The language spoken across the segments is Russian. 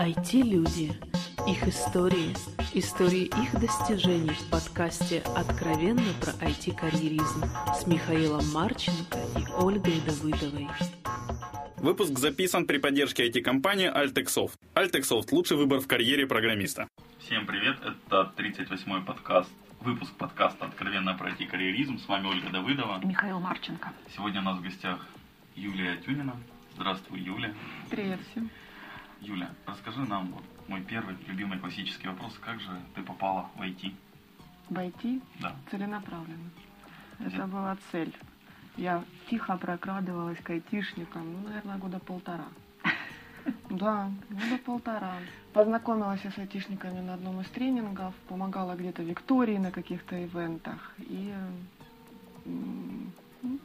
IT-люди. Их истории. Истории их достижений в подкасте «Откровенно про IT-карьеризм» с Михаилом Марченко и Ольгой Давыдовой. Выпуск записан при поддержке IT-компании Altexoft. Altexoft – лучший выбор в карьере программиста. Всем привет, это 38-й подкаст, выпуск подкаста «Откровенно про IT-карьеризм». С вами Ольга Давыдова. Михаил Марченко. Сегодня у нас в гостях Юлия Тюнина. Здравствуй, Юля. Привет всем. Юля, расскажи нам вот мой первый любимый классический вопрос. Как же ты попала в IT? В IT Да. целенаправленно. Это Где? была цель. Я тихо прокрадывалась к айтишникам, ну, наверное, года полтора. Да, года полтора. Познакомилась я с айтишниками на одном из тренингов, помогала где-то Виктории на каких-то ивентах. И ну,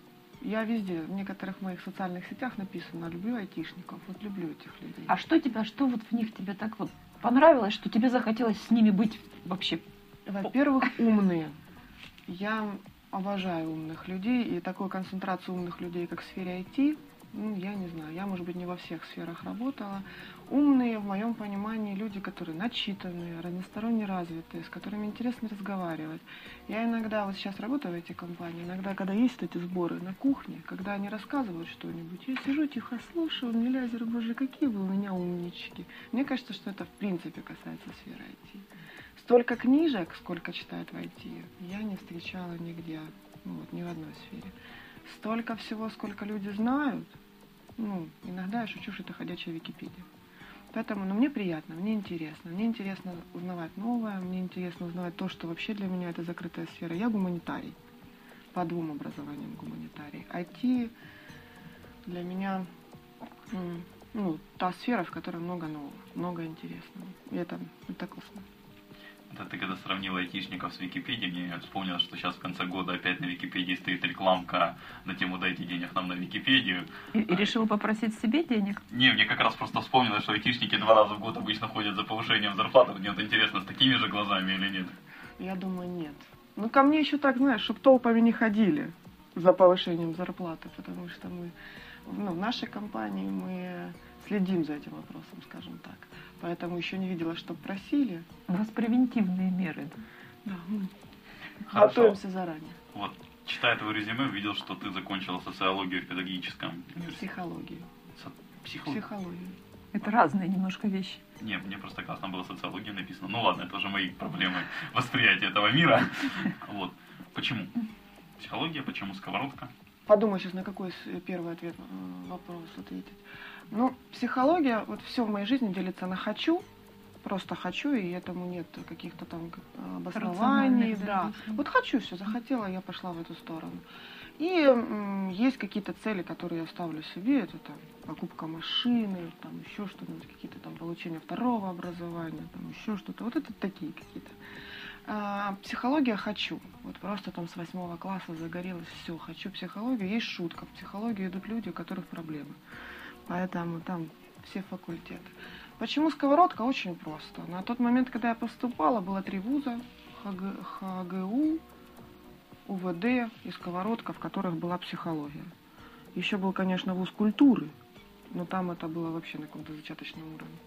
я везде, в некоторых моих социальных сетях написано «люблю айтишников», вот люблю этих людей. А что тебя, что вот в них тебе так вот понравилось, что тебе захотелось с ними быть вообще? Во-первых, умные. Я обожаю умных людей, и такую концентрацию умных людей, как в сфере IT, ну, я не знаю, я, может быть, не во всех сферах работала. Умные, в моем понимании, люди, которые начитанные, разносторонне развитые, с которыми интересно разговаривать. Я иногда, вот сейчас работаю в эти компании, иногда, когда есть эти сборы на кухне, когда они рассказывают что-нибудь, я сижу тихо слушаю, мне лазер, боже, какие вы у меня умнички. Мне кажется, что это в принципе касается сферы IT. Столько книжек, сколько читают в IT, я не встречала нигде, ну, вот, ни в одной сфере. Столько всего, сколько люди знают, ну, иногда я шучу, что это ходячая Википедия. Поэтому, ну, мне приятно, мне интересно. Мне интересно узнавать новое, мне интересно узнавать то, что вообще для меня это закрытая сфера. Я гуманитарий, по двум образованиям гуманитарий. IT для меня, ну, та сфера, в которой много нового, много интересного. И это, это классно. Это ты когда сравнила айтишников с Википедией, мне вспомнилось, что сейчас в конце года опять на Википедии стоит рекламка на тему «Дайте денег нам на Википедию». И, и решил попросить себе денег? Не, мне как раз просто вспомнилось, что айтишники два раза в год обычно ходят за повышением зарплаты. Мне вот интересно, с такими же глазами или нет? Я думаю, нет. Ну, ко мне еще так, знаешь, чтобы толпами не ходили за повышением зарплаты, потому что мы, ну, в нашей компании мы следим за этим вопросом, скажем так. Поэтому еще не видела, что просили. У вас превентивные меры. да? Мы Хорошо. готовимся заранее. Вот, читая твое резюме, увидел, что ты закончила социологию в педагогическом. Психологию. Со- Психологию? Психологию. Это разные немножко вещи. Не, мне просто классно было социология написано. Ну ладно, это уже мои проблемы восприятия этого мира. Вот. Почему? Психология, почему сковородка? Подумай сейчас, на какой первый ответ м, вопрос ответить. Ну, психология, вот все в моей жизни делится на хочу, просто хочу, и этому нет каких-то там обоснований. Да. да, Вот хочу все, захотела, я пошла в эту сторону. И м, есть какие-то цели, которые я ставлю себе, это там покупка машины, там еще что-нибудь, какие-то там получение второго образования, там еще что-то. Вот это такие какие-то. А, психология хочу. Вот просто там с восьмого класса загорелась, все, хочу психологию. Есть шутка, в психологию идут люди, у которых проблемы. Поэтому там все факультеты. Почему сковородка? Очень просто. На тот момент, когда я поступала, было три вуза. ХГ, ХГУ, УВД и сковородка, в которых была психология. Еще был, конечно, вуз культуры, но там это было вообще на каком-то зачаточном уровне.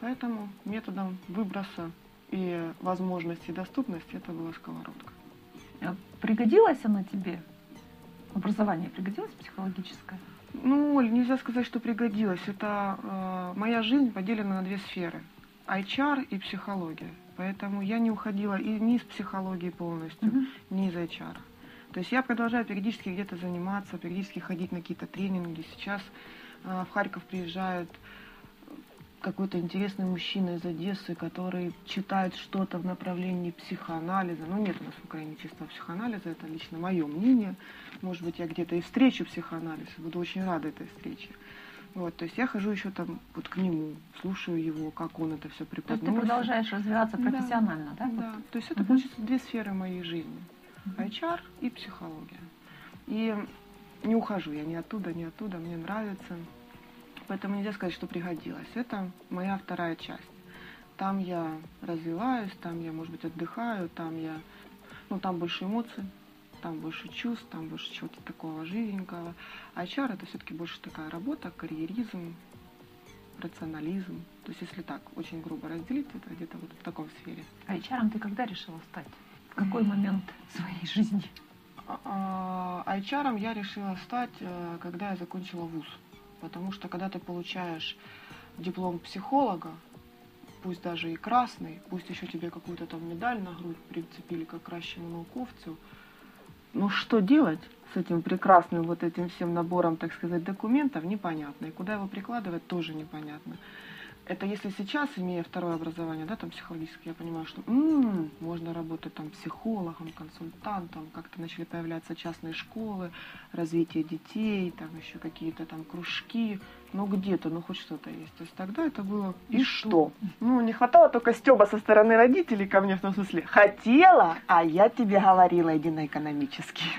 Поэтому методом выброса и возможности доступности это была сковородка. А Пригодилась она тебе? Образование пригодилось психологическое? Ну, Оль, нельзя сказать, что пригодилось. Это э, моя жизнь поделена на две сферы. HR и психология. Поэтому я не уходила и ни из психологии полностью, Мгм. ни из HR. То есть я продолжаю периодически где-то заниматься, периодически ходить на какие-то тренинги. Сейчас э, в Харьков приезжает какой-то интересный мужчина из Одессы, который читает что-то в направлении психоанализа. Ну, нет у нас в Украине чистого психоанализа, это лично мое мнение. Может быть, я где-то и встречу психоанализ, буду очень рада этой встрече. Вот, то есть я хожу еще там вот к нему, слушаю его, как он это все То есть преподносит. ты продолжаешь развиваться Да. профессионально, да? Да, Вот. то есть это, получается, две сферы моей жизни. Мгм. HR и психология. И не ухожу я ни оттуда, ни оттуда, мне нравится. Поэтому нельзя сказать, что пригодилось. Это моя вторая часть. Там я развиваюсь, там я, может быть, отдыхаю, там я, ну, там больше эмоций, там больше чувств, там больше чего-то такого живенького. А HR это все-таки больше такая работа, карьеризм, рационализм. То есть, если так очень грубо разделить, это где-то вот в таком сфере. А HR ты когда решила стать? В какой момент своей жизни? А, а HR я решила стать, э, когда я закончила вуз. Потому что когда ты получаешь диплом психолога, пусть даже и красный, пусть еще тебе какую-то там медаль на грудь прицепили как кращему науковцу, ну что делать с этим прекрасным вот этим всем набором, так сказать, документов, непонятно. И куда его прикладывать, тоже непонятно. Это если сейчас, имея второе образование, да, там психологическое, я понимаю, что м-м, можно работать там психологом, консультантом, как-то начали появляться частные школы, развитие детей, там еще какие-то там кружки, ну где-то, ну хоть что-то есть. То есть тогда это было и, И что? что? Ну, не хватало только стеба со стороны родителей ко мне в том смысле. Хотела, а я тебе говорила, иди на экономический.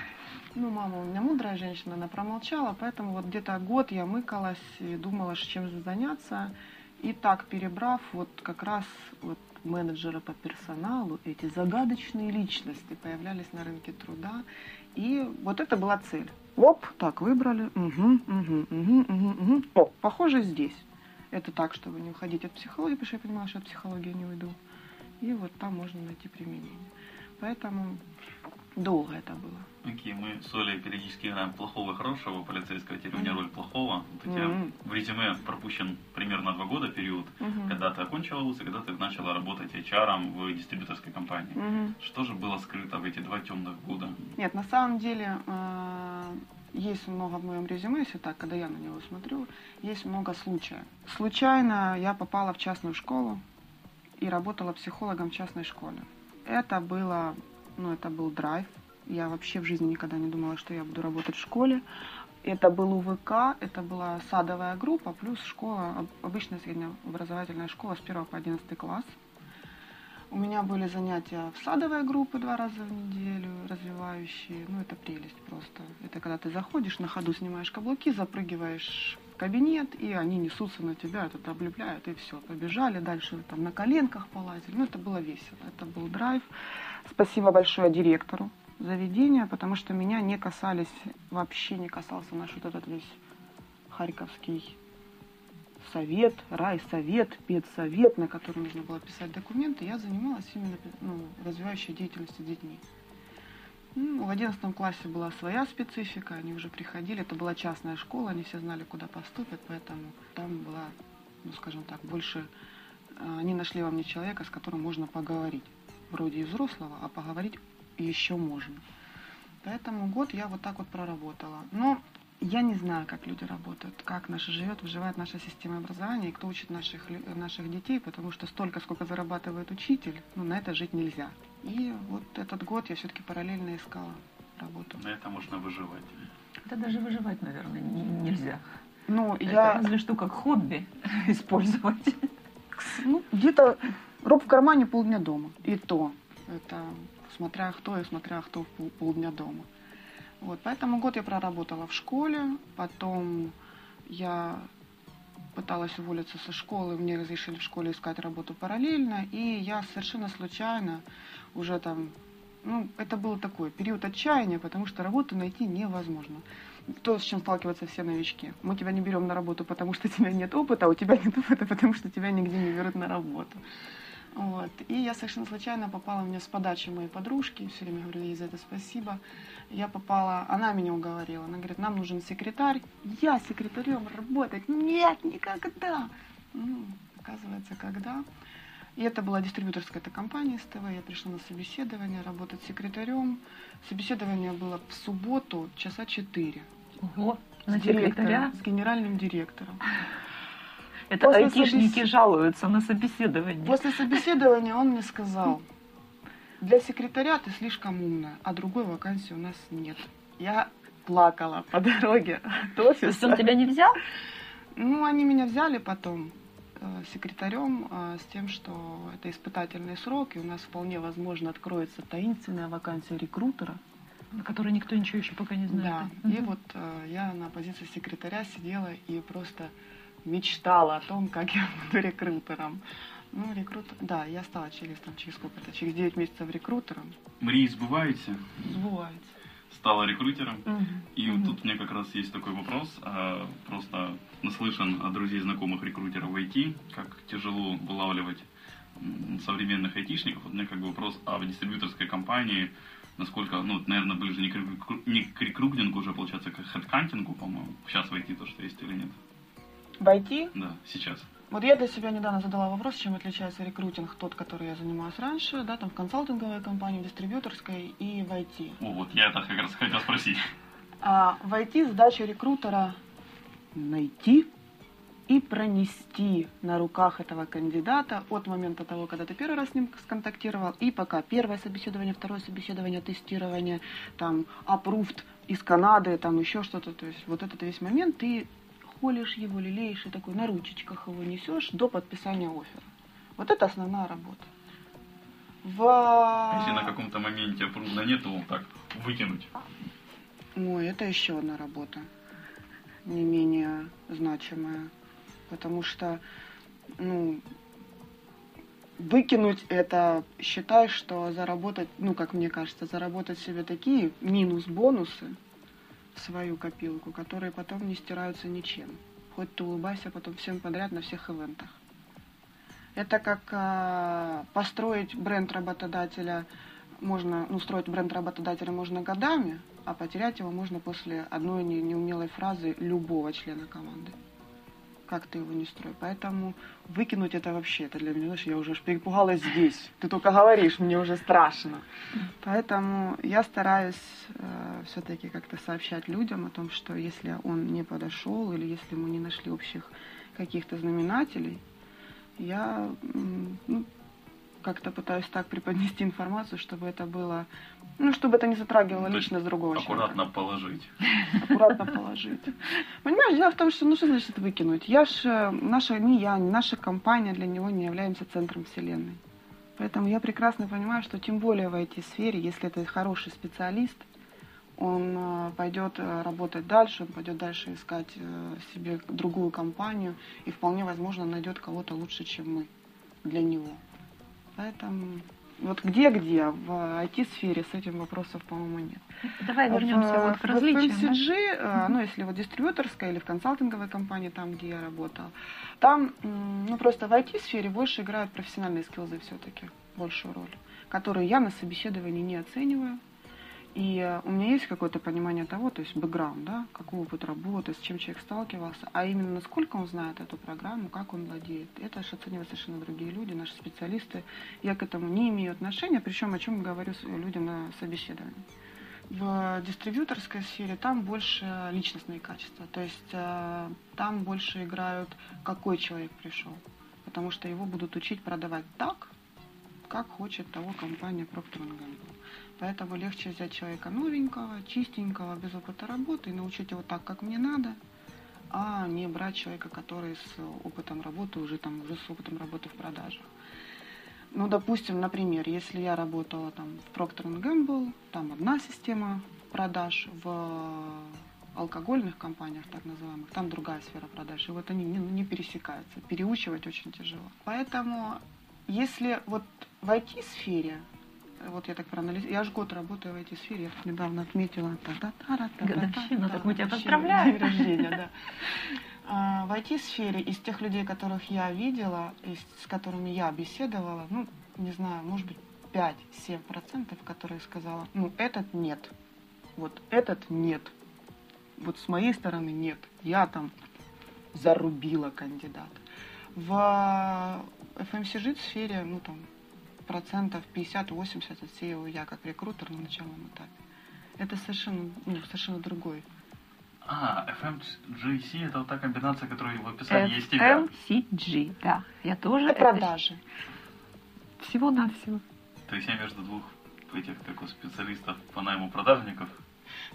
Ну, мама у меня мудрая женщина, она промолчала, поэтому вот где-то год я мыкалась и думала, чем же заняться. И так перебрав, вот как раз вот менеджеры по персоналу, эти загадочные личности появлялись на рынке труда. И вот это была цель. Оп, так, выбрали. Угу, угу, угу, угу, угу. О, похоже, здесь. Это так, чтобы не уходить от психологии, потому что я понимала, что от психологии не уйду. И вот там можно найти применение. Поэтому долго это было. Окей, мы с Олей периодически играем плохого и хорошего полицейского, теперь у меня роль плохого. Вот у тебя Мгм. в резюме пропущен примерно два года период, Мгм. когда ты окончила вуз и когда ты начала работать HR в дистрибьюторской компании. Мгм. Что же было скрыто в эти два темных года? Нет, на самом деле э, есть много в моем резюме, если так, когда я на него смотрю, есть много случаев. Случайно я попала в частную школу и работала психологом в частной школе. Это было, ну, это был драйв. Я вообще в жизни никогда не думала, что я буду работать в школе. Это был УВК, это была садовая группа, плюс школа, об- обычная среднеобразовательная школа с 1 по 11 класс. У меня были занятия в садовой группе два раза в неделю, развивающие. Ну, это прелесть просто. Это когда ты заходишь, на ходу снимаешь каблуки, запрыгиваешь в кабинет, и они несутся на тебя, это облепляют, и все. Побежали дальше, там на коленках полазили. Ну, это было весело, это был драйв. Спасибо большое директору заведения, потому что меня не касались, вообще не касался наш вот этот весь харьковский совет, райсовет, педсовет, на который нужно было писать документы, я занималась именно ну, развивающей деятельностью с детьми. Ну, в одиннадцатом классе была своя специфика, они уже приходили, это была частная школа, они все знали, куда поступят, поэтому там была, ну, скажем так, больше... э, Они нашли во мне человека, с которым можно поговорить. Вроде и взрослого, а поговорить еще можно. Поэтому год я вот так вот проработала. Но я не знаю, как люди работают, как наша живет, выживает наша система образования и кто учит наших, наших детей, потому что столько, сколько зарабатывает учитель, ну, на это жить нельзя. И вот этот год я все-таки параллельно искала работу. На это можно выживать. Это даже выживать, наверное, н- нельзя. Ну, Это я разве что как хобби использовать. ну, где-то роб в кармане полдня дома. И то. Это смотря кто и смотря кто полдня дома. Вот, поэтому год я проработала в школе, потом я пыталась уволиться со школы, мне разрешили в школе искать работу параллельно, и я совершенно случайно уже там, ну, это был такой период отчаяния, потому что работу найти невозможно. То, с чем сталкиваются все новички. Мы тебя не берем на работу, потому что у тебя нет опыта, а у тебя нет опыта, потому что тебя нигде не берут на работу. Вот. И я совершенно случайно попала, у меня с подачи моей подружки, все время говорю ей за это спасибо. Я попала, она меня уговорила, она говорит, нам нужен секретарь. Я секретарем работать? Нет, никогда. Ну, оказывается, когда. И это была дистрибьюторская эта компания СТВ. Я пришла на собеседование, работать секретарем. Собеседование было в субботу, часа четыре. Ого, на С директором, секретаря. С генеральным директором. Это После айтишники собес- жалуются на собеседование. После собеседования он мне сказал, для секретаря ты слишком умная, а другой вакансии у нас нет. Я плакала по дороге от То есть он тебя не взял? Ну, они меня взяли потом э, секретарем э, с тем, что это испытательный срок, и у нас вполне возможно откроется таинственная вакансия рекрутера. На который никто ничего еще пока не Да, знает. и Мгм. вот э, я на позиции секретаря сидела и просто мечтала о том, как я буду рекрутером. Ну, рекрутер... Да, я стала через, там, через сколько-то, через 9 месяцев рекрутером. Мрії збуваються. Сбывается. стала рекрутером. Мгм. И вот тут мне как раз есть такой вопрос. а, Просто наслышан от друзей знакомых рекрутеров в IT, как тяжело вылавливать современных айтишников. Вот у меня как бы вопрос, а в дистрибьюторской компании, насколько, ну, наверное, ближе не к, рекру- не к рекрутингу уже, получается, к хедкантингу, по-моему. Сейчас в IT то, что есть или нет? В IT Да, сейчас. Вот я для себя недавно задала вопрос, чем отличается рекрутинг, тот, который я занималась раньше, да, там в консалтинговой компании, в дистрибьюторской и в IT. О, вот я это как раз хотел спросить. А в IT задача рекрутера найти и пронести на руках этого кандидата от момента того, когда ты первый раз с ним сконтактировал, и пока первое собеседование, второе собеседование, тестирование, там, approved из Канады, там еще что-то, то есть вот этот весь момент ты холишь его, лелеешь и такой на ручечках его несешь до подписания оффера. Вот это основная работа. В... Если на каком-то моменте пруда нету, вот так выкинуть. Ой, это еще одна работа, не менее значимая, потому что, ну, выкинуть это, считай, что заработать, ну, как мне кажется, заработать себе такие минус-бонусы свою копилку, которые потом не стираются ничем. Хоть ты улыбайся потом всем подряд на всех ивентах. Это как а, построить бренд работодателя можно, ну, строить бренд работодателя можно годами, а потерять его можно после одной не- неумелой фразы любого члена команды. Как ты его не строй. Поэтому выкинуть это вообще, это для меня, знаешь, я уже перепугалась здесь. Ты только говоришь, мне уже страшно. Поэтому я стараюсь все-таки как-то сообщать людям о том, что если он не подошел или если мы не нашли общих каких-то знаменателей, я ну, как-то пытаюсь так преподнести информацию, чтобы это было, ну, чтобы это не затрагивало есть личность другого Аккуратно положить. Аккуратно положить. Понимаешь, дело в том, что, ну, что значит выкинуть? Я ж, э, наша, не я, не наша компания для него не являемся центром вселенной. Поэтому я прекрасно понимаю, что тем более в IT-сфере, если это хороший специалист, он э, пойдет э, работать дальше, он пойдет дальше искать себе другую компанию и вполне возможно найдет кого-то лучше, чем мы для него. Поэтому вот где-где, в IT-сфере с этим вопросов, по-моему, нет. Давай вернемся В- вот к в различиям. да? FMCG, э, ну, если вот дистрибьюторская или в консалтинговой компании, там, где я работала, там, ну, просто в IT-сфере больше играют профессиональные скиллзы все-таки, большую роль, которые я на собеседовании не оцениваю. И э, у меня есть какое-то понимание того, то есть бэкграунд, да, какой опыт работы, с чем человек сталкивался, а именно насколько он знает эту программу, как он владеет. Это же оценивают совершенно другие люди, наши специалисты. Я к этому не имею отношения, причем о чем говорю с- людям на собеседовании. В дистрибьюторской сфере там больше личностные качества, то есть э, там больше играют, какой человек пришел, потому что его будут учить продавать так, как хочет того компания Procter Gamble. Поэтому легче взять человека новенького, чистенького, без опыта работы и научить его так, как мне надо, а не брать человека, который с опытом работы, уже там, уже с опытом работы в продажах. Ну, допустим, например, если я работала там в Procter Gamble, там одна система продаж, в алкогольных компаниях, так называемых, там другая сфера продаж, и вот они не, не пересекаются. Переучивать очень тяжело. Поэтому, если вот в IT-сфере, вот я так проанализирую, я же год работаю в IT-сфере, я тут недавно отметила. Годовщину, так мы тебя поздравляем. День рождения, да. А, В IT-сфере из тех людей, которых я видела, и с которыми я беседовала, ну, не знаю, может быть, 5-7%, которые сказала, ну, этот нет. Вот этот нет. Вот с моей стороны нет. Я там зарубила кандидата. В FMCG сфере, ну, там, процентов 50-80 отсеиваю я как рекрутер на начальном этапе. Это совершенно, ну, совершенно другой. А, FMGC это вот та комбинация, которая в описании есть тебя. FMCG, да. Я тоже Это продажи. Всего-навсего. То есть я между двух этих таких специалистов по найму продажников.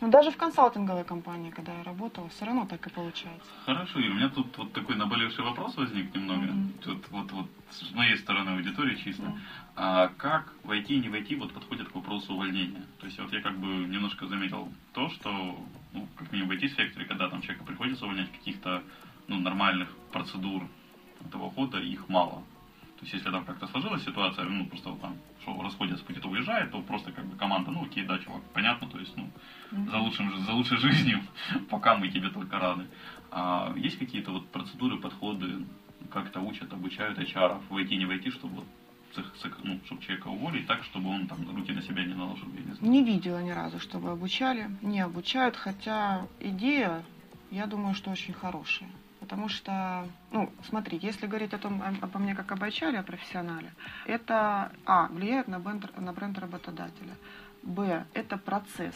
Но даже в консалтинговой компании, когда я работала, все равно так и получается. Хорошо, Ир, у меня тут вот такой наболевший вопрос возник немного. Мгм. Тут вот, вот с моей стороны аудитории чисто. Да. А как войти и не войти вот подходит к вопросу увольнения? То есть вот я как бы немножко заметил то, что, ну, как минимум в IT-секторе, когда там человека приходится увольнять каких-то ну, нормальных процедур этого ухода, их мало. То есть, если там как-то сложилась ситуация, ну, просто вот там, что расходятся, кто-то уезжает, то просто как бы команда, ну, окей, да, чувак, понятно, то есть, ну, за, лучшим, за лучшей жизнью, пока мы тебе только рады. А есть какие-то вот процедуры, подходы, как-то учат, обучают HR, войти, не войти, чтобы вот ну, чтобы человека уволить так, чтобы он там руки на себя не наложил, я не знаю. Не видела ни разу, чтобы обучали. Не обучают, хотя идея, я думаю, что очень хорошая. Потому что, ну, смотри, если говорить о том, обо мне как об HR, о профессионале, это, а, влияет на бренд, на бренд работодателя. Б, это процесс,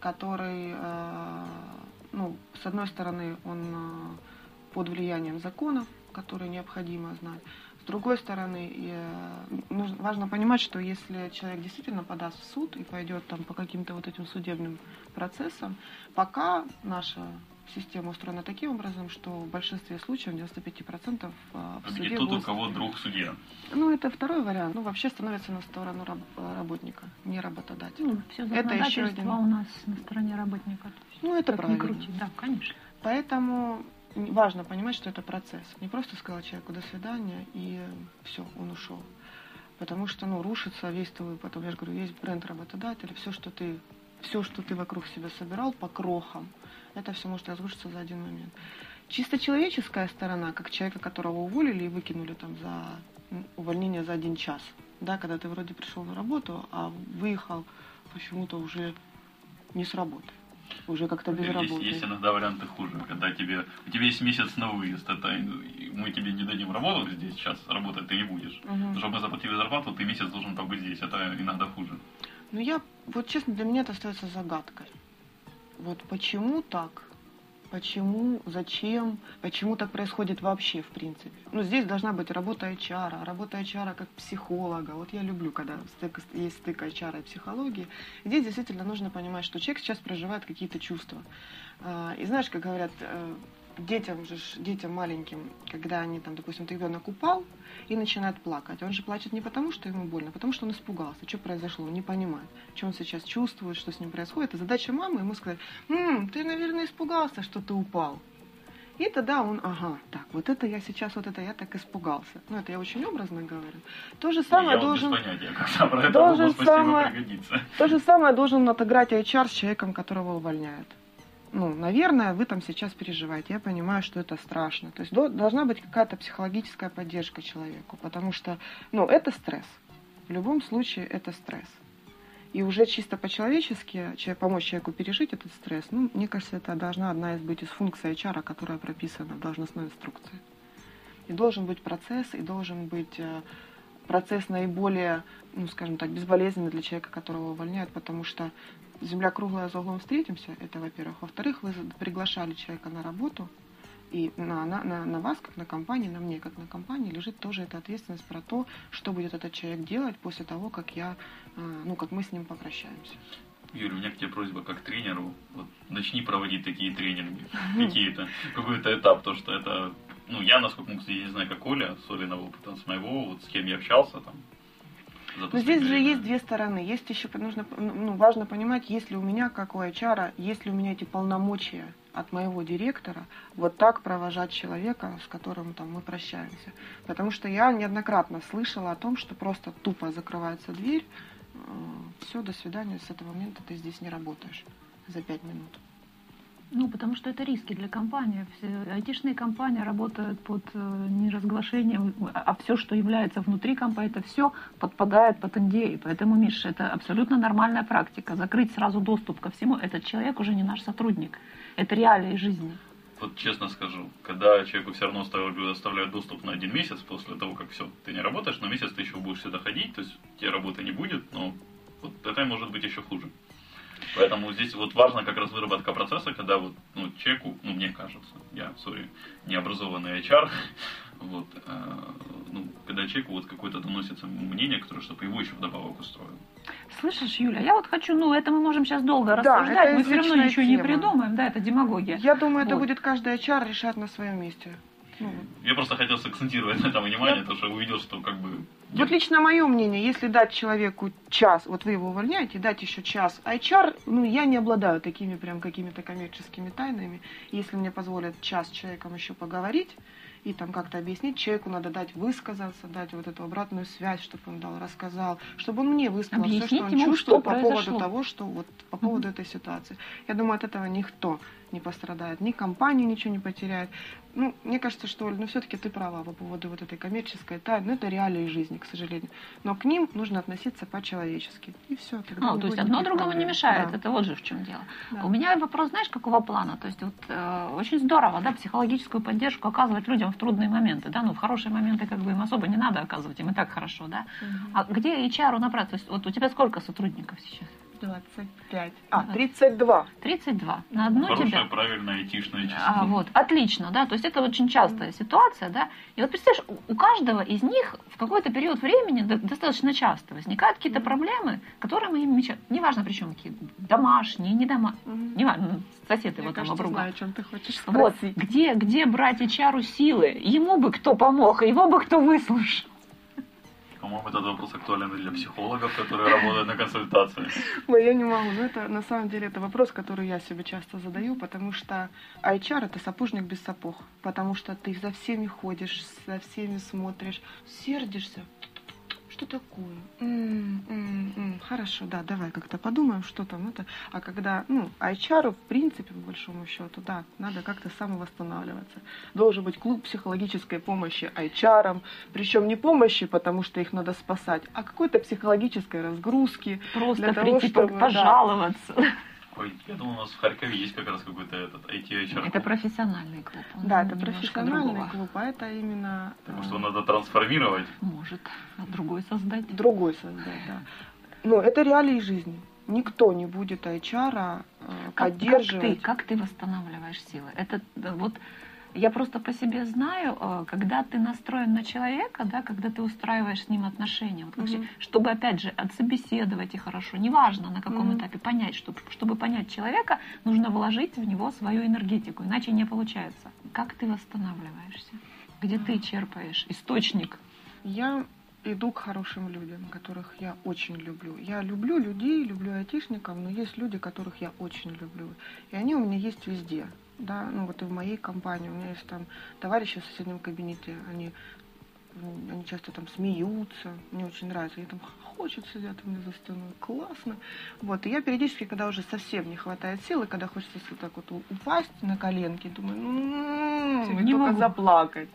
который, э, ну, с одной стороны, он э, под влиянием законов, которые необходимо знать. С другой стороны, э, нужно, важно понимать, что если человек действительно подаст в суд и пойдет там по каким-то вот этим судебным процессам, пока наша система устроена таким образом, что в большинстве случаев, 95% э, в суде Победит тот, у кого друг судья. Ну, это второй вариант. Ну, вообще становится на сторону раб- работника, не работодателя. Ну, все Это еще один- у нас на стороне работника. Есть, Ну, это как правильно. крути. Да, конечно. Поэтому важно понимать, что это процесс. Не просто сказал человеку до свидания и все, он ушел. Потому что, ну, рушится весь твой, потом, я же говорю, весь бренд работодателя, все, что ты, все, что ты вокруг себя собирал по крохам, это все может разрушиться за один момент. Чисто человеческая сторона, как человека, которого уволили и выкинули там за увольнение за один час, да, когда ты вроде пришел на работу, а выехал почему-то уже не с работы, уже как-то без Есть, работы. есть иногда варианты хуже, когда тебе, у тебя есть месяц на выезд, это мы тебе не дадим работу здесь, сейчас работать ты не будешь. Мгм. Чтобы мы заплатили зарплату, ты месяц должен побыть здесь, это иногда хуже. Ну, я, вот честно, для меня это остается загадкой. Вот почему так? Почему, зачем, почему так происходит вообще, в принципе. Ну, здесь должна быть работа HR, работа HR как психолога. Вот я люблю, когда стык- есть стык HR и психологии. Здесь действительно нужно понимать, что человек сейчас проживает какие-то чувства. А, И знаешь, как говорят, э, детям же, детям маленьким, когда они там, допустим, ребенок упал и начинает плакать, он же плачет не потому, что ему больно, а потому что он испугался, что произошло, он не понимает, что он сейчас чувствует, что с ним происходит. И задача мамы ему сказать, «М, ты, наверное, испугался, что ты упал. И тогда он, ага, так, вот это я сейчас, вот это я так испугался. Ну, это я очень образно говорю. То же самое я должен... понятия, это должен пригодится. То же самое должен отыграть HR с человеком, которого увольняют. Ну, наверное, вы там сейчас переживаете. Я понимаю, что это страшно. То есть до- должна быть какая-то психологическая поддержка человеку, потому что, ну, это стресс. В любом случае это стресс. И уже чисто по-человечески че- помочь человеку пережить этот стресс, ну, мне кажется, это должна одна из быть из функций HR, которая прописана в должностной инструкции. И должен быть процесс, и должен быть э, процесс наиболее, ну, скажем так, безболезненный для человека, которого увольняют, потому что земля круглая, за углом встретимся, это во-первых. Во-вторых, вы приглашали человека на работу, и на, на, на, на вас, как на компании, на мне, как на компании, лежит тоже эта ответственность про то, что будет этот человек делать после того, как я, э, ну, как мы с ним попрощаемся. Юрий, у меня к тебе просьба как тренеру. Вот начни проводить такие тренинги, какие-то, какой-то этап, то что это, ну, я, насколько могу судить, не знаю, как Оля, с Олиного опыта, с моего, вот с кем я общался там. За Но здесь же есть две стороны. Есть еще нужно, ну, важно понимать, есть ли у меня, как у HR, есть ли у меня эти полномочия от моего директора вот так провожать человека, с которым там мы прощаемся. Потому что я неоднократно слышала о том, что просто тупо закрывается дверь, все, до свидания, с этого момента ты здесь не работаешь за пять минут. Ну, потому что это риски для компании. Все айтишные компании работают под э, неразглашением, а все, что является внутри компании, это все подпадает под NDA. Поэтому, Миша, это абсолютно нормальная практика. Закрыть сразу доступ ко всему, этот человек уже не наш сотрудник. Это реалии жизни. Вот честно скажу, когда человеку все равно оставляют, доступ на один месяц после того, как все, ты не работаешь, но месяц ты еще будешь сюда ходить, то есть тебе работы не будет, но вот это может быть еще хуже. Поэтому здесь вот важно как раз выработка процесса, когда вот ну, человеку, ну мне кажется, я, сори, необразованный HR, вот, э, ну, когда человеку вот какое-то доносится мнение, которое, чтобы его еще вдобавок устроило. Слышишь, Юля, я вот хочу, ну, это мы можем сейчас долго Да, рассуждать, это мы все равно ничего не тема. придумаем, да, это демагогия. Я думаю, это Вот. будет каждый HR решать на своем месте. Ну, Я просто хотел сакцентировать на этом внимание, потому что увидел, что как бы... Вот лично мое мнение, если дать человеку час, вот вы его увольняете, дать еще час, HR, ну, я не обладаю такими прям какими-то коммерческими тайнами. Если мне позволят час с человеком еще поговорить, и там как-то объяснить человеку, надо дать высказаться, дать вот эту обратную связь, чтобы он дал, рассказал, чтобы он мне высказал все, Объяснить что он ему, чувствует что по поводу произошло. того, что вот по поводу этой ситуации. Я думаю, от этого никто не пострадает, ни компания ничего не потеряет. Ну, мне кажется, что, Оль, ну все-таки ты права по поводу вот этой коммерческой тайны. Ну, это реалии жизни, к сожалению. Но к ним нужно относиться по-человечески. И все. А, то есть одно другому не мешает, это вот же в чем дело. Да. У меня вопрос, знаешь, какого плана? То есть вот э, очень здорово, да, психологическую поддержку оказывать людям в трудные моменты, да, ну в хорошие моменты как бы им особо не надо оказывать, им и так хорошо, да. А где HR направить? То есть вот у тебя сколько сотрудников сейчас? 25. А, 32. 32. На одну Хорошая, тебя. правильная айтишная число. А, вот, отлично, да, то есть это очень частая ситуация, да, и вот представляешь, у- каждого из них в какой-то период времени до- достаточно часто возникают какие-то проблемы, которые мы им меча- неважно причем какие, домашние, не домашние, неважно, ну, сосед его Я, там кажется, обругал. знаю, о чем ты хочешь Вот, спросить. где, где брать HR силы? Ему бы кто помог, его бы кто выслушал. По-моему, этот вопрос актуален для психологов, которые работают на консультации. Ой, я не могу. Но это на самом деле это вопрос, который я себе часто задаю, потому что HR это сапожник без сапог. Потому что ты за всеми ходишь, за всеми смотришь, сердишься. Что такое? М, м, м, Хорошо, да, давай как-то подумаем, что там это. А когда, ну, HR, в принципе, по большому счету, да, надо как-то самовосстанавливаться. Должен быть клуб психологической помощи HR, причем не помощи, потому что их надо спасать, а какой-то психологической разгрузки, Просто Для того, прийти чтобы, да. Ой, я думал, у нас в Харькове есть как раз какой-то этот IT-HR. Это профессиональный клуб. он Да, это профессиональный другого. клуб, а это именно Потому э, что надо трансформировать. Может, а другой создать. другой создать, да. Ну, это реалии жизни. Никто не будет HR э, Как, поддерживать. как ты, как ты восстанавливаешь силы? Это вот я просто по себе знаю, э, когда ты настроен на человека, да, когда ты устраиваешь с ним отношения, вот вообще, Мгм. чтобы опять же отсобеседовать и хорошо, неважно на каком Мгм. этапе понять, чтобы, чтобы понять человека, нужно вложить в него свою энергетику, иначе не получается. Как ты восстанавливаешься? Где ты черпаешь источник? Я иду к хорошим людям, которых я очень люблю. Я люблю людей, люблю айтишников, но есть люди, которых я очень люблю. И они у меня есть везде. Да, ну вот и в моей компании. У меня есть там товарищи в соседнем кабинете, они, м, они часто там смеются, мне очень нравится. Они там хохочут, сидят у меня за стеной. Классно. Вот, и я периодически, когда уже совсем не хватает силы, когда хочется вот так вот упасть на коленки, думаю, ну, не только могу. заплакать.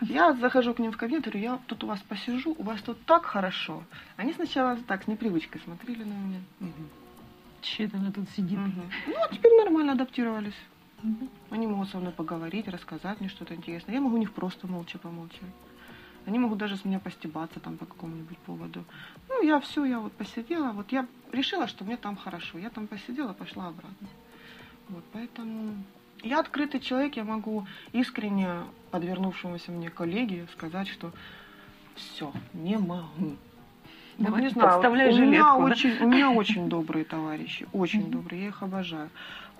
Я захожу к ним в кабинет, говорю, я тут у вас посижу, у вас тут так хорошо. Они сначала так с непривычкой смотрели на меня. Че это она тут сидит? Мгм. Ну, а теперь нормально адаптировались. Они могут со мной поговорить, рассказать мне что-то интересное. Я могу у них просто молча помолчать. Они могут даже с меня постебаться там по какому-нибудь поводу. Ну, я все, я вот посидела, вот я решила, что мне там хорошо. Я там посидела, пошла обратно. Вот, поэтому я открытый человек, я могу искренне подвернувшемуся мне коллеге сказать, что все, не могу. Вот Давай, не знаю, подставляй у меня, жилетку, да? очень, у меня очень добрые товарищи, очень добрые, я их обожаю.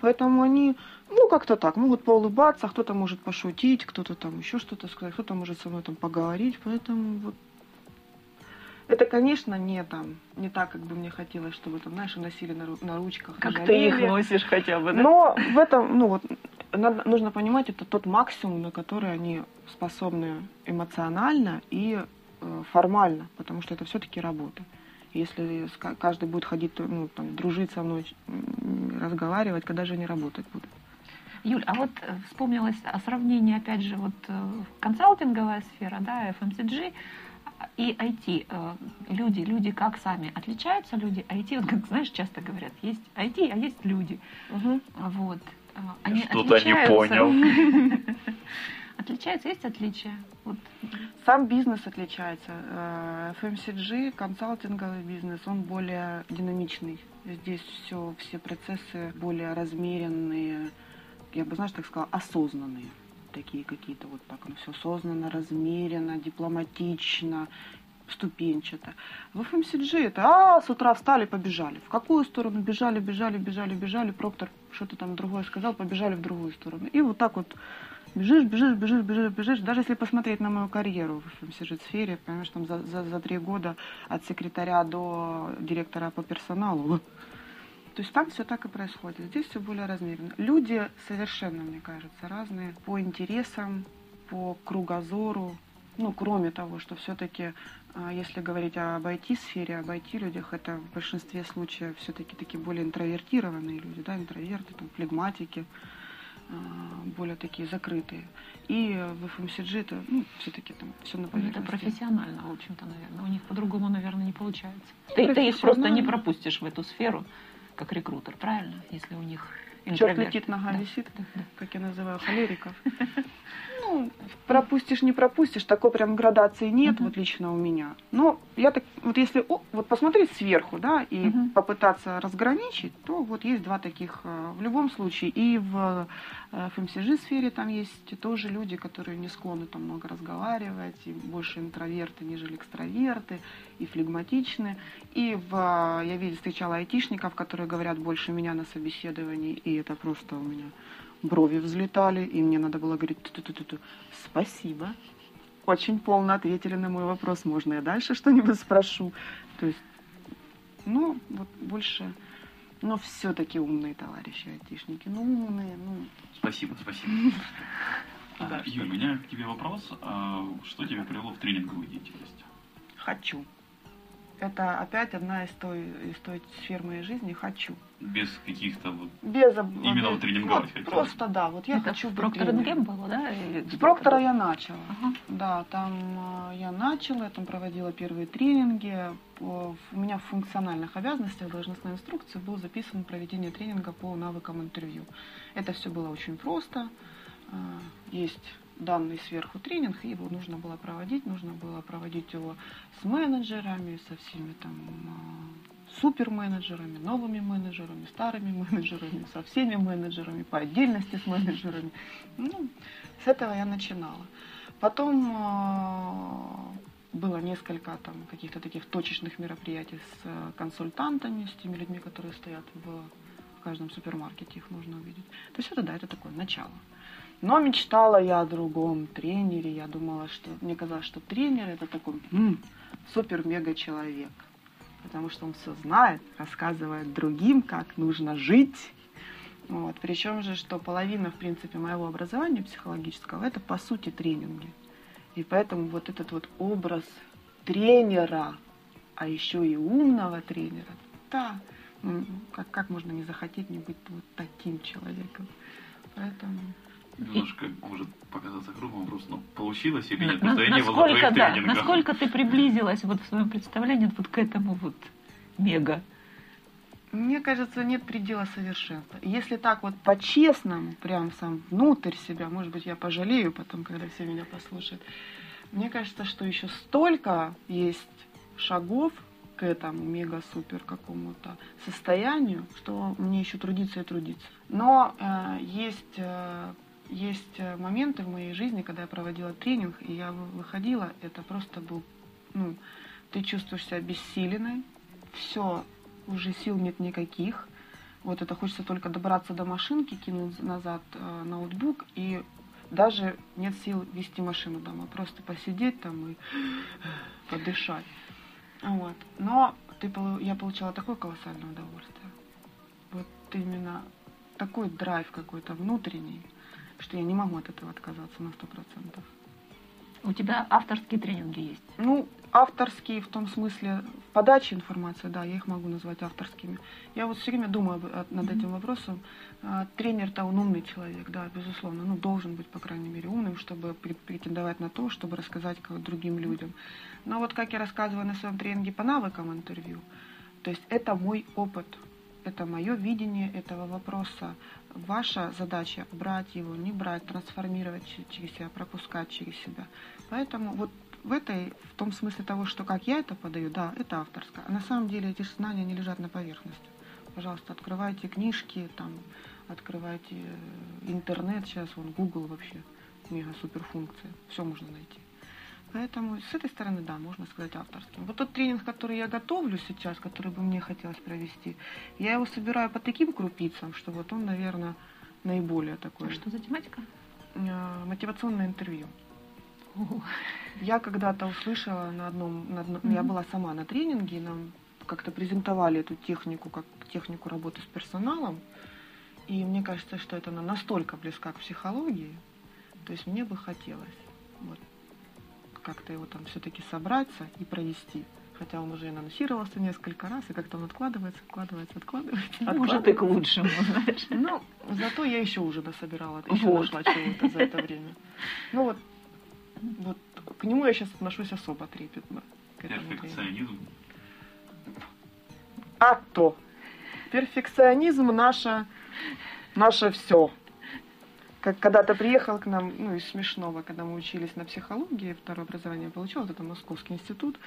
Поэтому они, ну, как-то так, могут поулыбаться, кто-то может пошутить, кто-то там еще что-то сказать, кто-то может со мной там поговорить, поэтому вот это, конечно, не там, не так, как бы мне хотелось, чтобы там, знаешь, носили на, ру- на ручках. Как ты их носишь хотя бы, да? Но в этом, ну вот, надо- нужно понимать, это тот максимум, на который они способны эмоционально и э, формально, потому что это все-таки работа. Если каждый будет ходить, ну, там, дружить со мной, разговаривать, когда же они работать будут? Юль, а вот э, вспомнилось о сравнении, опять же, вот э, консалтинговая сфера, да, FMCG и IT. Э, Люди, люди как сами отличаются, люди IT, вот как, знаешь, часто говорят, есть IT, а есть люди. Вот. Э, Они Что-то не понял. Отличаются, есть отличия? Вот. Сам бизнес отличается. Э, FMCG, консалтинговый бизнес, он более динамичный. Здесь все, все процессы более размеренные, я бы, знаешь, так сказала, осознанные. Такие какие-то вот так, ну все осознанно, размеренно, дипломатично, ступенчато. В FMCG это, а, с утра встали, побежали. В какую сторону бежали, бежали, бежали, бежали. Проктор что-то там другое сказал, побежали в другую сторону. И вот так вот Бежишь, бежишь, бежишь, бежишь, бежишь. Даже если посмотреть на мою карьеру в FMCG-сфере, понимаешь, там за, за, за три года от секретаря до директора по персоналу. То есть там все так и происходит. Здесь все более размеренно. Люди совершенно, мне кажется, разные по интересам, по кругозору, ну, кроме того, что все-таки, если говорить об IT-сфере, об IT-людях, это в большинстве случаев все-таки такие более интровертированные люди, да, интроверты, там, флегматики, а, более такие закрытые. И в FMCG это, ну, все-таки там все на поверхности. Это профессионально, в общем-то, наверное. У них по-другому, наверное, не получается. Ты, ты их просто не пропустишь в эту сферу, как рекрутер, правильно? Если у них Черт летит, нога да. висит, да, да. как я называю холериков. Ну, пропустишь, не пропустишь, такой прям градации нет, uh-huh. вот лично у меня. Но я так, вот если о, вот посмотреть сверху, да, и uh-huh. попытаться разграничить, то вот есть два таких э, в любом случае. И в FMCG сфере там есть тоже люди, которые не склонны там много разговаривать, и больше интроверты, нежели экстраверты, и флегматичны. И в, я видела, встречала айтишников, которые говорят больше меня на собеседовании, и это просто у меня брови взлетали, и мне надо было говорить ту -ту -ту -ту. спасибо. Очень полно ответили на мой вопрос. Можно я дальше что-нибудь спрошу? То есть, ну, вот больше... Но все-таки умные товарищи айтишники. Ну, умные, ну... Спасибо, спасибо. Да, Юль, у меня к тебе вопрос. А что тебя привело в тренинговую деятельность? Хочу это опять одна из той, из той сфер моей жизни «хочу». Без каких-то вот... Без... Именно вот тренинговать вот, хотелось. Просто, да, вот я это хочу быть Проктор было, да? Или... С Проктора я начала. Ага. Да, там э, я начала, я там проводила первые тренинги. У меня в функциональных обязанностях должностной инструкции был записан проведение тренинга по навыкам интервью. Это все было очень просто. Э, есть данный сверху тренинг, и его нужно было проводить, нужно было проводить его с менеджерами, со всеми там суперменеджерами, новыми менеджерами, старыми менеджерами, со всеми менеджерами, по отдельности с менеджерами. Ну, с этого я начинала. Потом а, было несколько там каких-то таких точечных мероприятий с а, консультантами, с теми людьми, которые стоят в каждом супермаркете, их нужно увидеть. То есть это да, это такое начало. Но мечтала я о другом тренере. Я думала, что мне казалось, что тренер это такой м-м, супер-мега человек. Потому что он все знает, рассказывает другим, как нужно жить. Вот. Причем же, что половина, в принципе, моего образования психологического, это по сути тренинги. И поэтому вот этот вот образ тренера, а еще и умного тренера, да, как, как можно не захотеть не быть вот таким человеком. Поэтому немножко может показаться грубым вопрос, но получилось или нет? Просто я не был на твоих да, тренингах. Насколько ты приблизилась вот в своем представлении вот к этому вот мега? Мне кажется, нет предела совершенства. Если так вот по-честному, прям сам внутрь себя, может быть, я пожалею потом, когда все меня послушают, мне кажется, что еще столько есть шагов к этому мега-супер какому-то состоянию, что мне еще трудиться и трудиться. Но э, есть э, есть э, моменты в моей жизни, когда я проводила тренинг, и я выходила, это просто был, ну, ты чувствуешь себя бессиленной, все, уже сил нет никаких, вот это хочется только добраться до машинки, кинуть назад э, ноутбук, и даже нет сил вести машину дома, просто посидеть там и подышать. Вот. Но ты, я получала такое колоссальное удовольствие. Вот именно такой драйв какой-то внутренний – что я не могу от этого отказаться на сто процентов. У тебя авторские тренинги есть? Ну, авторские в том смысле подачи информации, да, я их могу назвать авторскими. Я вот все время думаю над mm-hmm. этим вопросом. А, тренер-то он умный человек, да, безусловно, ну, должен быть, по крайней мере, умным, чтобы претендовать на то, чтобы рассказать как другим людям. Но вот как я рассказываю на своем тренинге по навыкам интервью, то есть это мой опыт, это мое видение этого вопроса. Ваша задача брать его, не брать, трансформировать через себя, пропускать через себя. Поэтому вот в этой, в том смысле того, что как я это подаю, да, это авторское. А на самом деле эти знания не лежат на поверхности. Пожалуйста, открывайте книжки, там, открывайте э, интернет, сейчас вон Google вообще, мега супер функция, все можно найти. Поэтому с этой стороны, да, можно сказать авторским. Вот тот тренинг, который я готовлю сейчас, который бы мне хотелось провести, я его собираю по таким крупицам, что вот он, наверное, наиболее такой. А что за тематика? Э, мотивационное интервью. О. Я когда-то услышала на одном, на одном mm-hmm. я была сама на тренинге, нам как-то презентовали эту технику, как технику работы с персоналом. И мне кажется, что это она настолько близка к психологии, То есть мне бы хотелось вот как-то его там все-таки собраться и провести. Хотя он уже и анонсировался несколько раз, и как-то он откладывается, откладывается, откладывается. Может, и к лучшему, знаешь. Ну, зато я еще уже насобирала, еще Вот. нашла чего-то за это время. Ну вот, вот к нему я сейчас отношусь особо трепетно. Перфекционизм. А то. Перфекционизм наше, наше все. Как когда-то приехал к нам, ну, из смешного, когда мы учились на психологии, второе образование получил, вот это Московский институт,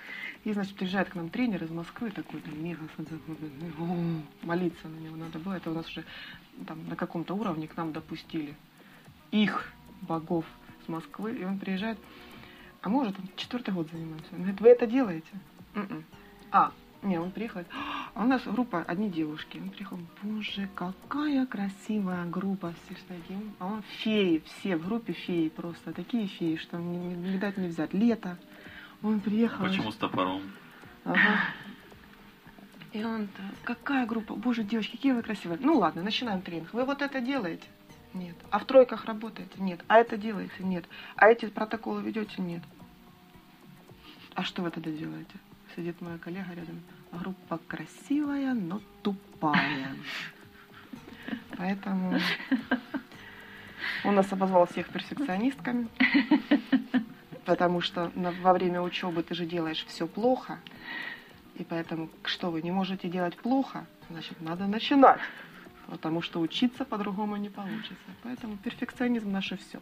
и, значит, приезжает к нам тренер из Москвы, такой, там, мега, молиться на него надо было, это у нас уже там на каком-то уровне к нам допустили их богов с Москвы, и он приезжает, а мы уже там четвертый год занимаемся. Он говорит, вы это делаете? «М-м». А, не, он приехал, а у нас группа одни девушки. Он приехал, боже, какая красивая группа, все что такие. А он феи, все в группе феи просто, такие феи, что не- не видать не взять. Лето. Он приехал. Почему с топором? Ага. И он, какая группа? Боже, девочки, какие вы красивые. Ну ладно, начинаем тренинг. Вы вот это делаете? Нет. А в тройках работаете? Нет. А это делаете? Нет. А эти протоколы ведете? Нет. А что вы тогда делаете? Сидит моя коллега рядом. Группа красивая, но тупая. Поэтому он нас обозвал всех перфекционистками. Потому что во время учебы ты же делаешь все плохо. И поэтому, что вы не можете делать плохо, значит, надо начинать. Потому что учиться по-другому не получится. Поэтому перфекционизм наше все.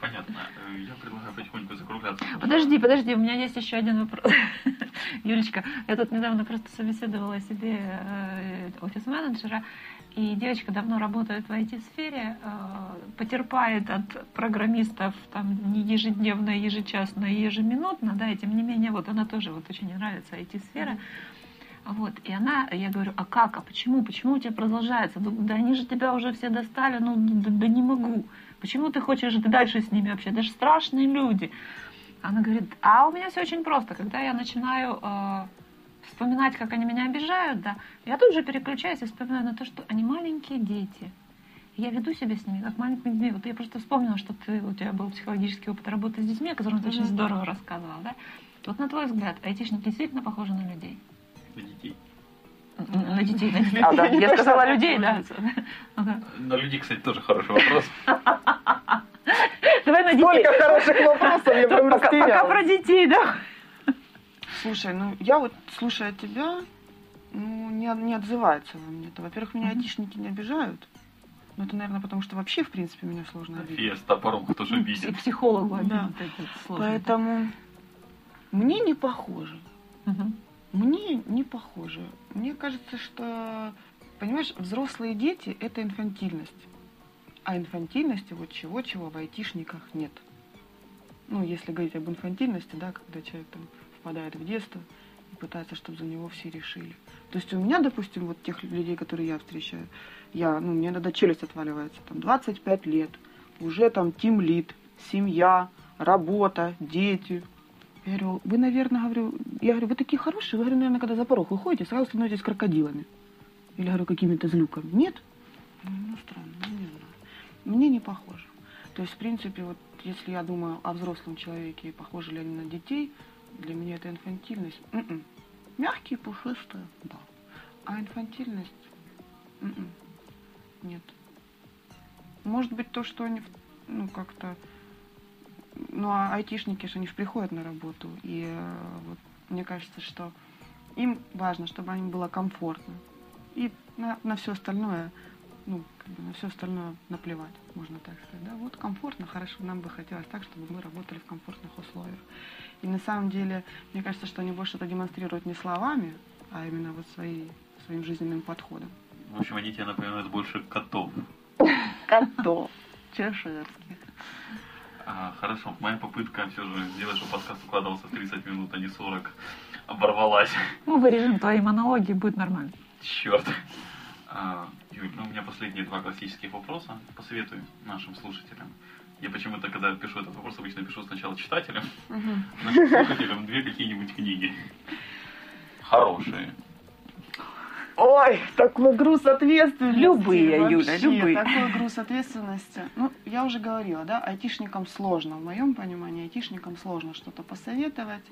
Понятно. Э, Я предлагаю потихоньку закругляться. Подожди, подожди, у меня есть еще один вопрос. Юлечка, я тут недавно просто собеседовала себе э, офис-менеджера, и девочка давно работает в IT-сфере, э, потерпает от программистов там не ежедневно, ежечасно и ежеминутно, да, и тем не менее, вот она тоже вот очень нравится IT-сфера. Вот, и она, я говорю, а как, а почему, почему у тебя продолжается? Да они же тебя уже все достали, ну да, да не могу. Почему ты хочешь дальше с ними вообще? Это же страшные люди. Она говорит, а у меня все очень просто. Когда я начинаю э, вспоминать, как они меня обижают, да, я тут же переключаюсь и вспоминаю на то, что они маленькие дети. И Я веду себя с ними как маленькими детьми. Вот я просто вспомнила, что ты, у тебя был психологический опыт работы с детьми, о котором ты очень здорово рассказывала, да? Вот на твой взгляд, айтишники действительно похожи на людей? На детей. На детей, на детей. А, да, я сказала людей, да. На людей, кстати, тоже хороший вопрос. На детей. Столько хороших вопросов, я прям Пока, пока про детей, да. Слушай, ну я вот, слушая тебя, ну, не, не отзывается во мне. Это, во-первых, меня айтишники не обижают. Ну, это, наверное, потому что вообще, в принципе, меня сложно обидеть. Фея с топором, кто же И психологу Да. обидно, это сложно. Поэтому мне не похоже. Мгм. Мне не похоже. Мне кажется, что, понимаешь, взрослые дети – это инфантильность. А инфантильности вот чего-чего в айтишниках нет. Ну, если говорить об инфантильности, да, когда человек там впадает в детство и пытается, чтобы за него все решили. То есть у меня, допустим, вот тех людей, которые я встречаю, я, ну, мне иногда челюсть отваливается, там, 25 лет, уже там тимлит, семья, работа, дети. Я говорю, вы, наверное, говорю, я говорю, вы такие хорошие, вы, говорю, наверное, когда за порог выходите, сразу становитесь крокодилами. Или, говорю, какими-то злюками. Нет? Ну, странно, ну, не знаю. Мне не похоже. То есть, в принципе, вот если я думаю о взрослом человеке похожи ли они на детей, для меня это инфантильность. М-м. Мягкие, пушистые, да. А инфантильность? М-м. Нет. Может быть, то, что они, ну, как-то... Ну, а айтишники же, они же приходят на работу. И э, вот мне кажется, что им важно, чтобы им было комфортно. И на, на все остальное, ну, как бы на все остальное наплевать, можно так сказать. Да? Вот комфортно, хорошо, нам бы хотелось так, чтобы мы работали в комфортных условиях. И на самом деле, мне кажется, что они больше это демонстрируют не словами, а именно вот свои, своим жизненным подходом. В общем, они тебе напоминают больше котов. Котов. Чеширских. А, хорошо, моя попытка все же сделать, чтобы подкаст укладывался в 30 минут, а не 40, оборвалась. Мы вырежем твои монологи, будет нормально. Черт. А, Юль, ну у меня последние два классических вопроса. Посоветуй нашим слушателям. Я почему-то, когда пишу этот вопрос, обычно пишу сначала читателям, нашим слушателям две какие-нибудь книги. Хорошие. Ой, такой груз ответственности. Любые, вообще, Юля, любые. Такой груз ответственности. Ну, я уже говорила, да, айтишникам сложно, в моем понимании, айтишникам сложно что-то посоветовать.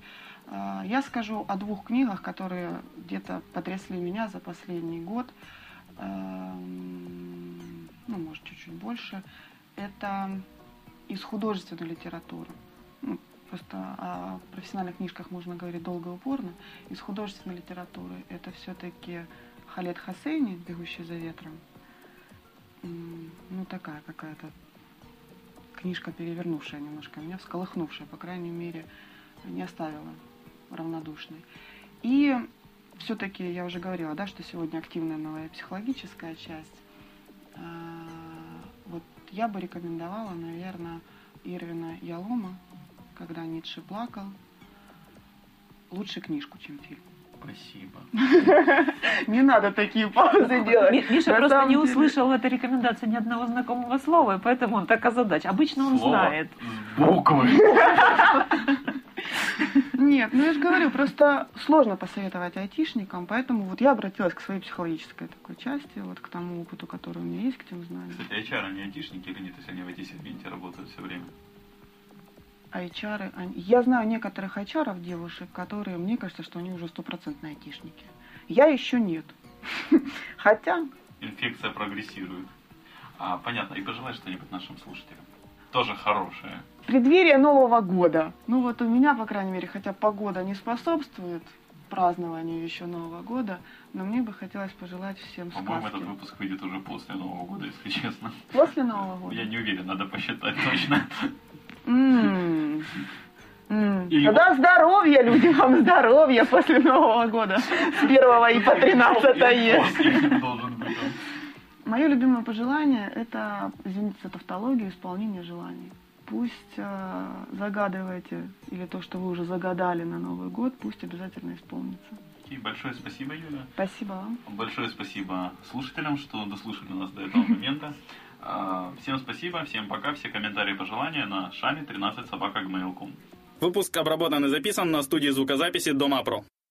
А, Я скажу о двух книгах, которые где-то потрясли меня за последний год. Эм, Ну, может, чуть-чуть больше. Это из художественной литературы. Ну, Просто о профессиональных книжках можно говорить долго и упорно. Из художественной литературы это все-таки Халет Хасейни, «Бегущий за ветром». Ну, такая какая-то книжка, перевернувшая немножко меня, всколыхнувшая, по крайней мере, не оставила равнодушной. И все-таки я уже говорила, да, что сегодня активная новая психологическая часть. А, Вот я бы рекомендовала, наверное, Ирвина Ялома «Когда Ницше плакал». Лучше книжку, чем фильм. Спасибо. Не надо такие паузы делать. Ми- Миша На просто не деле- услышал в этой рекомендации ни одного знакомого слова, и поэтому он так озадач. Обычно он Слово знает. с буквы. Нет, ну я же говорю, просто сложно посоветовать айтишникам, поэтому вот я обратилась к своей психологической такой части, вот к тому опыту, который у меня есть, к тем знаниям. Кстати, HR, они айтишники или нет, если они в IT-сегменте работают все время? А HR, я знаю некоторых HR девушек, которые, мне кажется, что они уже стопроцентные айтишники. Я еще нет. Хотя, Инфекция прогрессирует. А, понятно. И пожелай что-нибудь нашим слушателям. Тоже хорошее. Преддверие Нового года. Ну вот у меня, по крайней мере, хотя погода не способствует празднованию еще Нового года, но мне бы хотелось пожелать всем По-моему, сказки. этот выпуск выйдет уже после Нового года, если честно. После Нового года? Я не уверен, надо посчитать точно. М. Или Тогда здоровья, люди, вам здоровья после Нового года. С 1 и по 13 После должен быть. Мое любимое пожелание – это, извините за тавтологию, исполнение желаний. Пусть э, загадываете, или то, что вы уже загадали на Новый год, пусть обязательно исполнится. И большое спасибо, Юля. Спасибо вам. Большое спасибо слушателям, что дослушали нас до этого момента. А, Всем спасибо, всем пока. Все комментарии и пожелания на шами 13 собака Выпуск обработан и записан на студии звукозаписи Дома Про.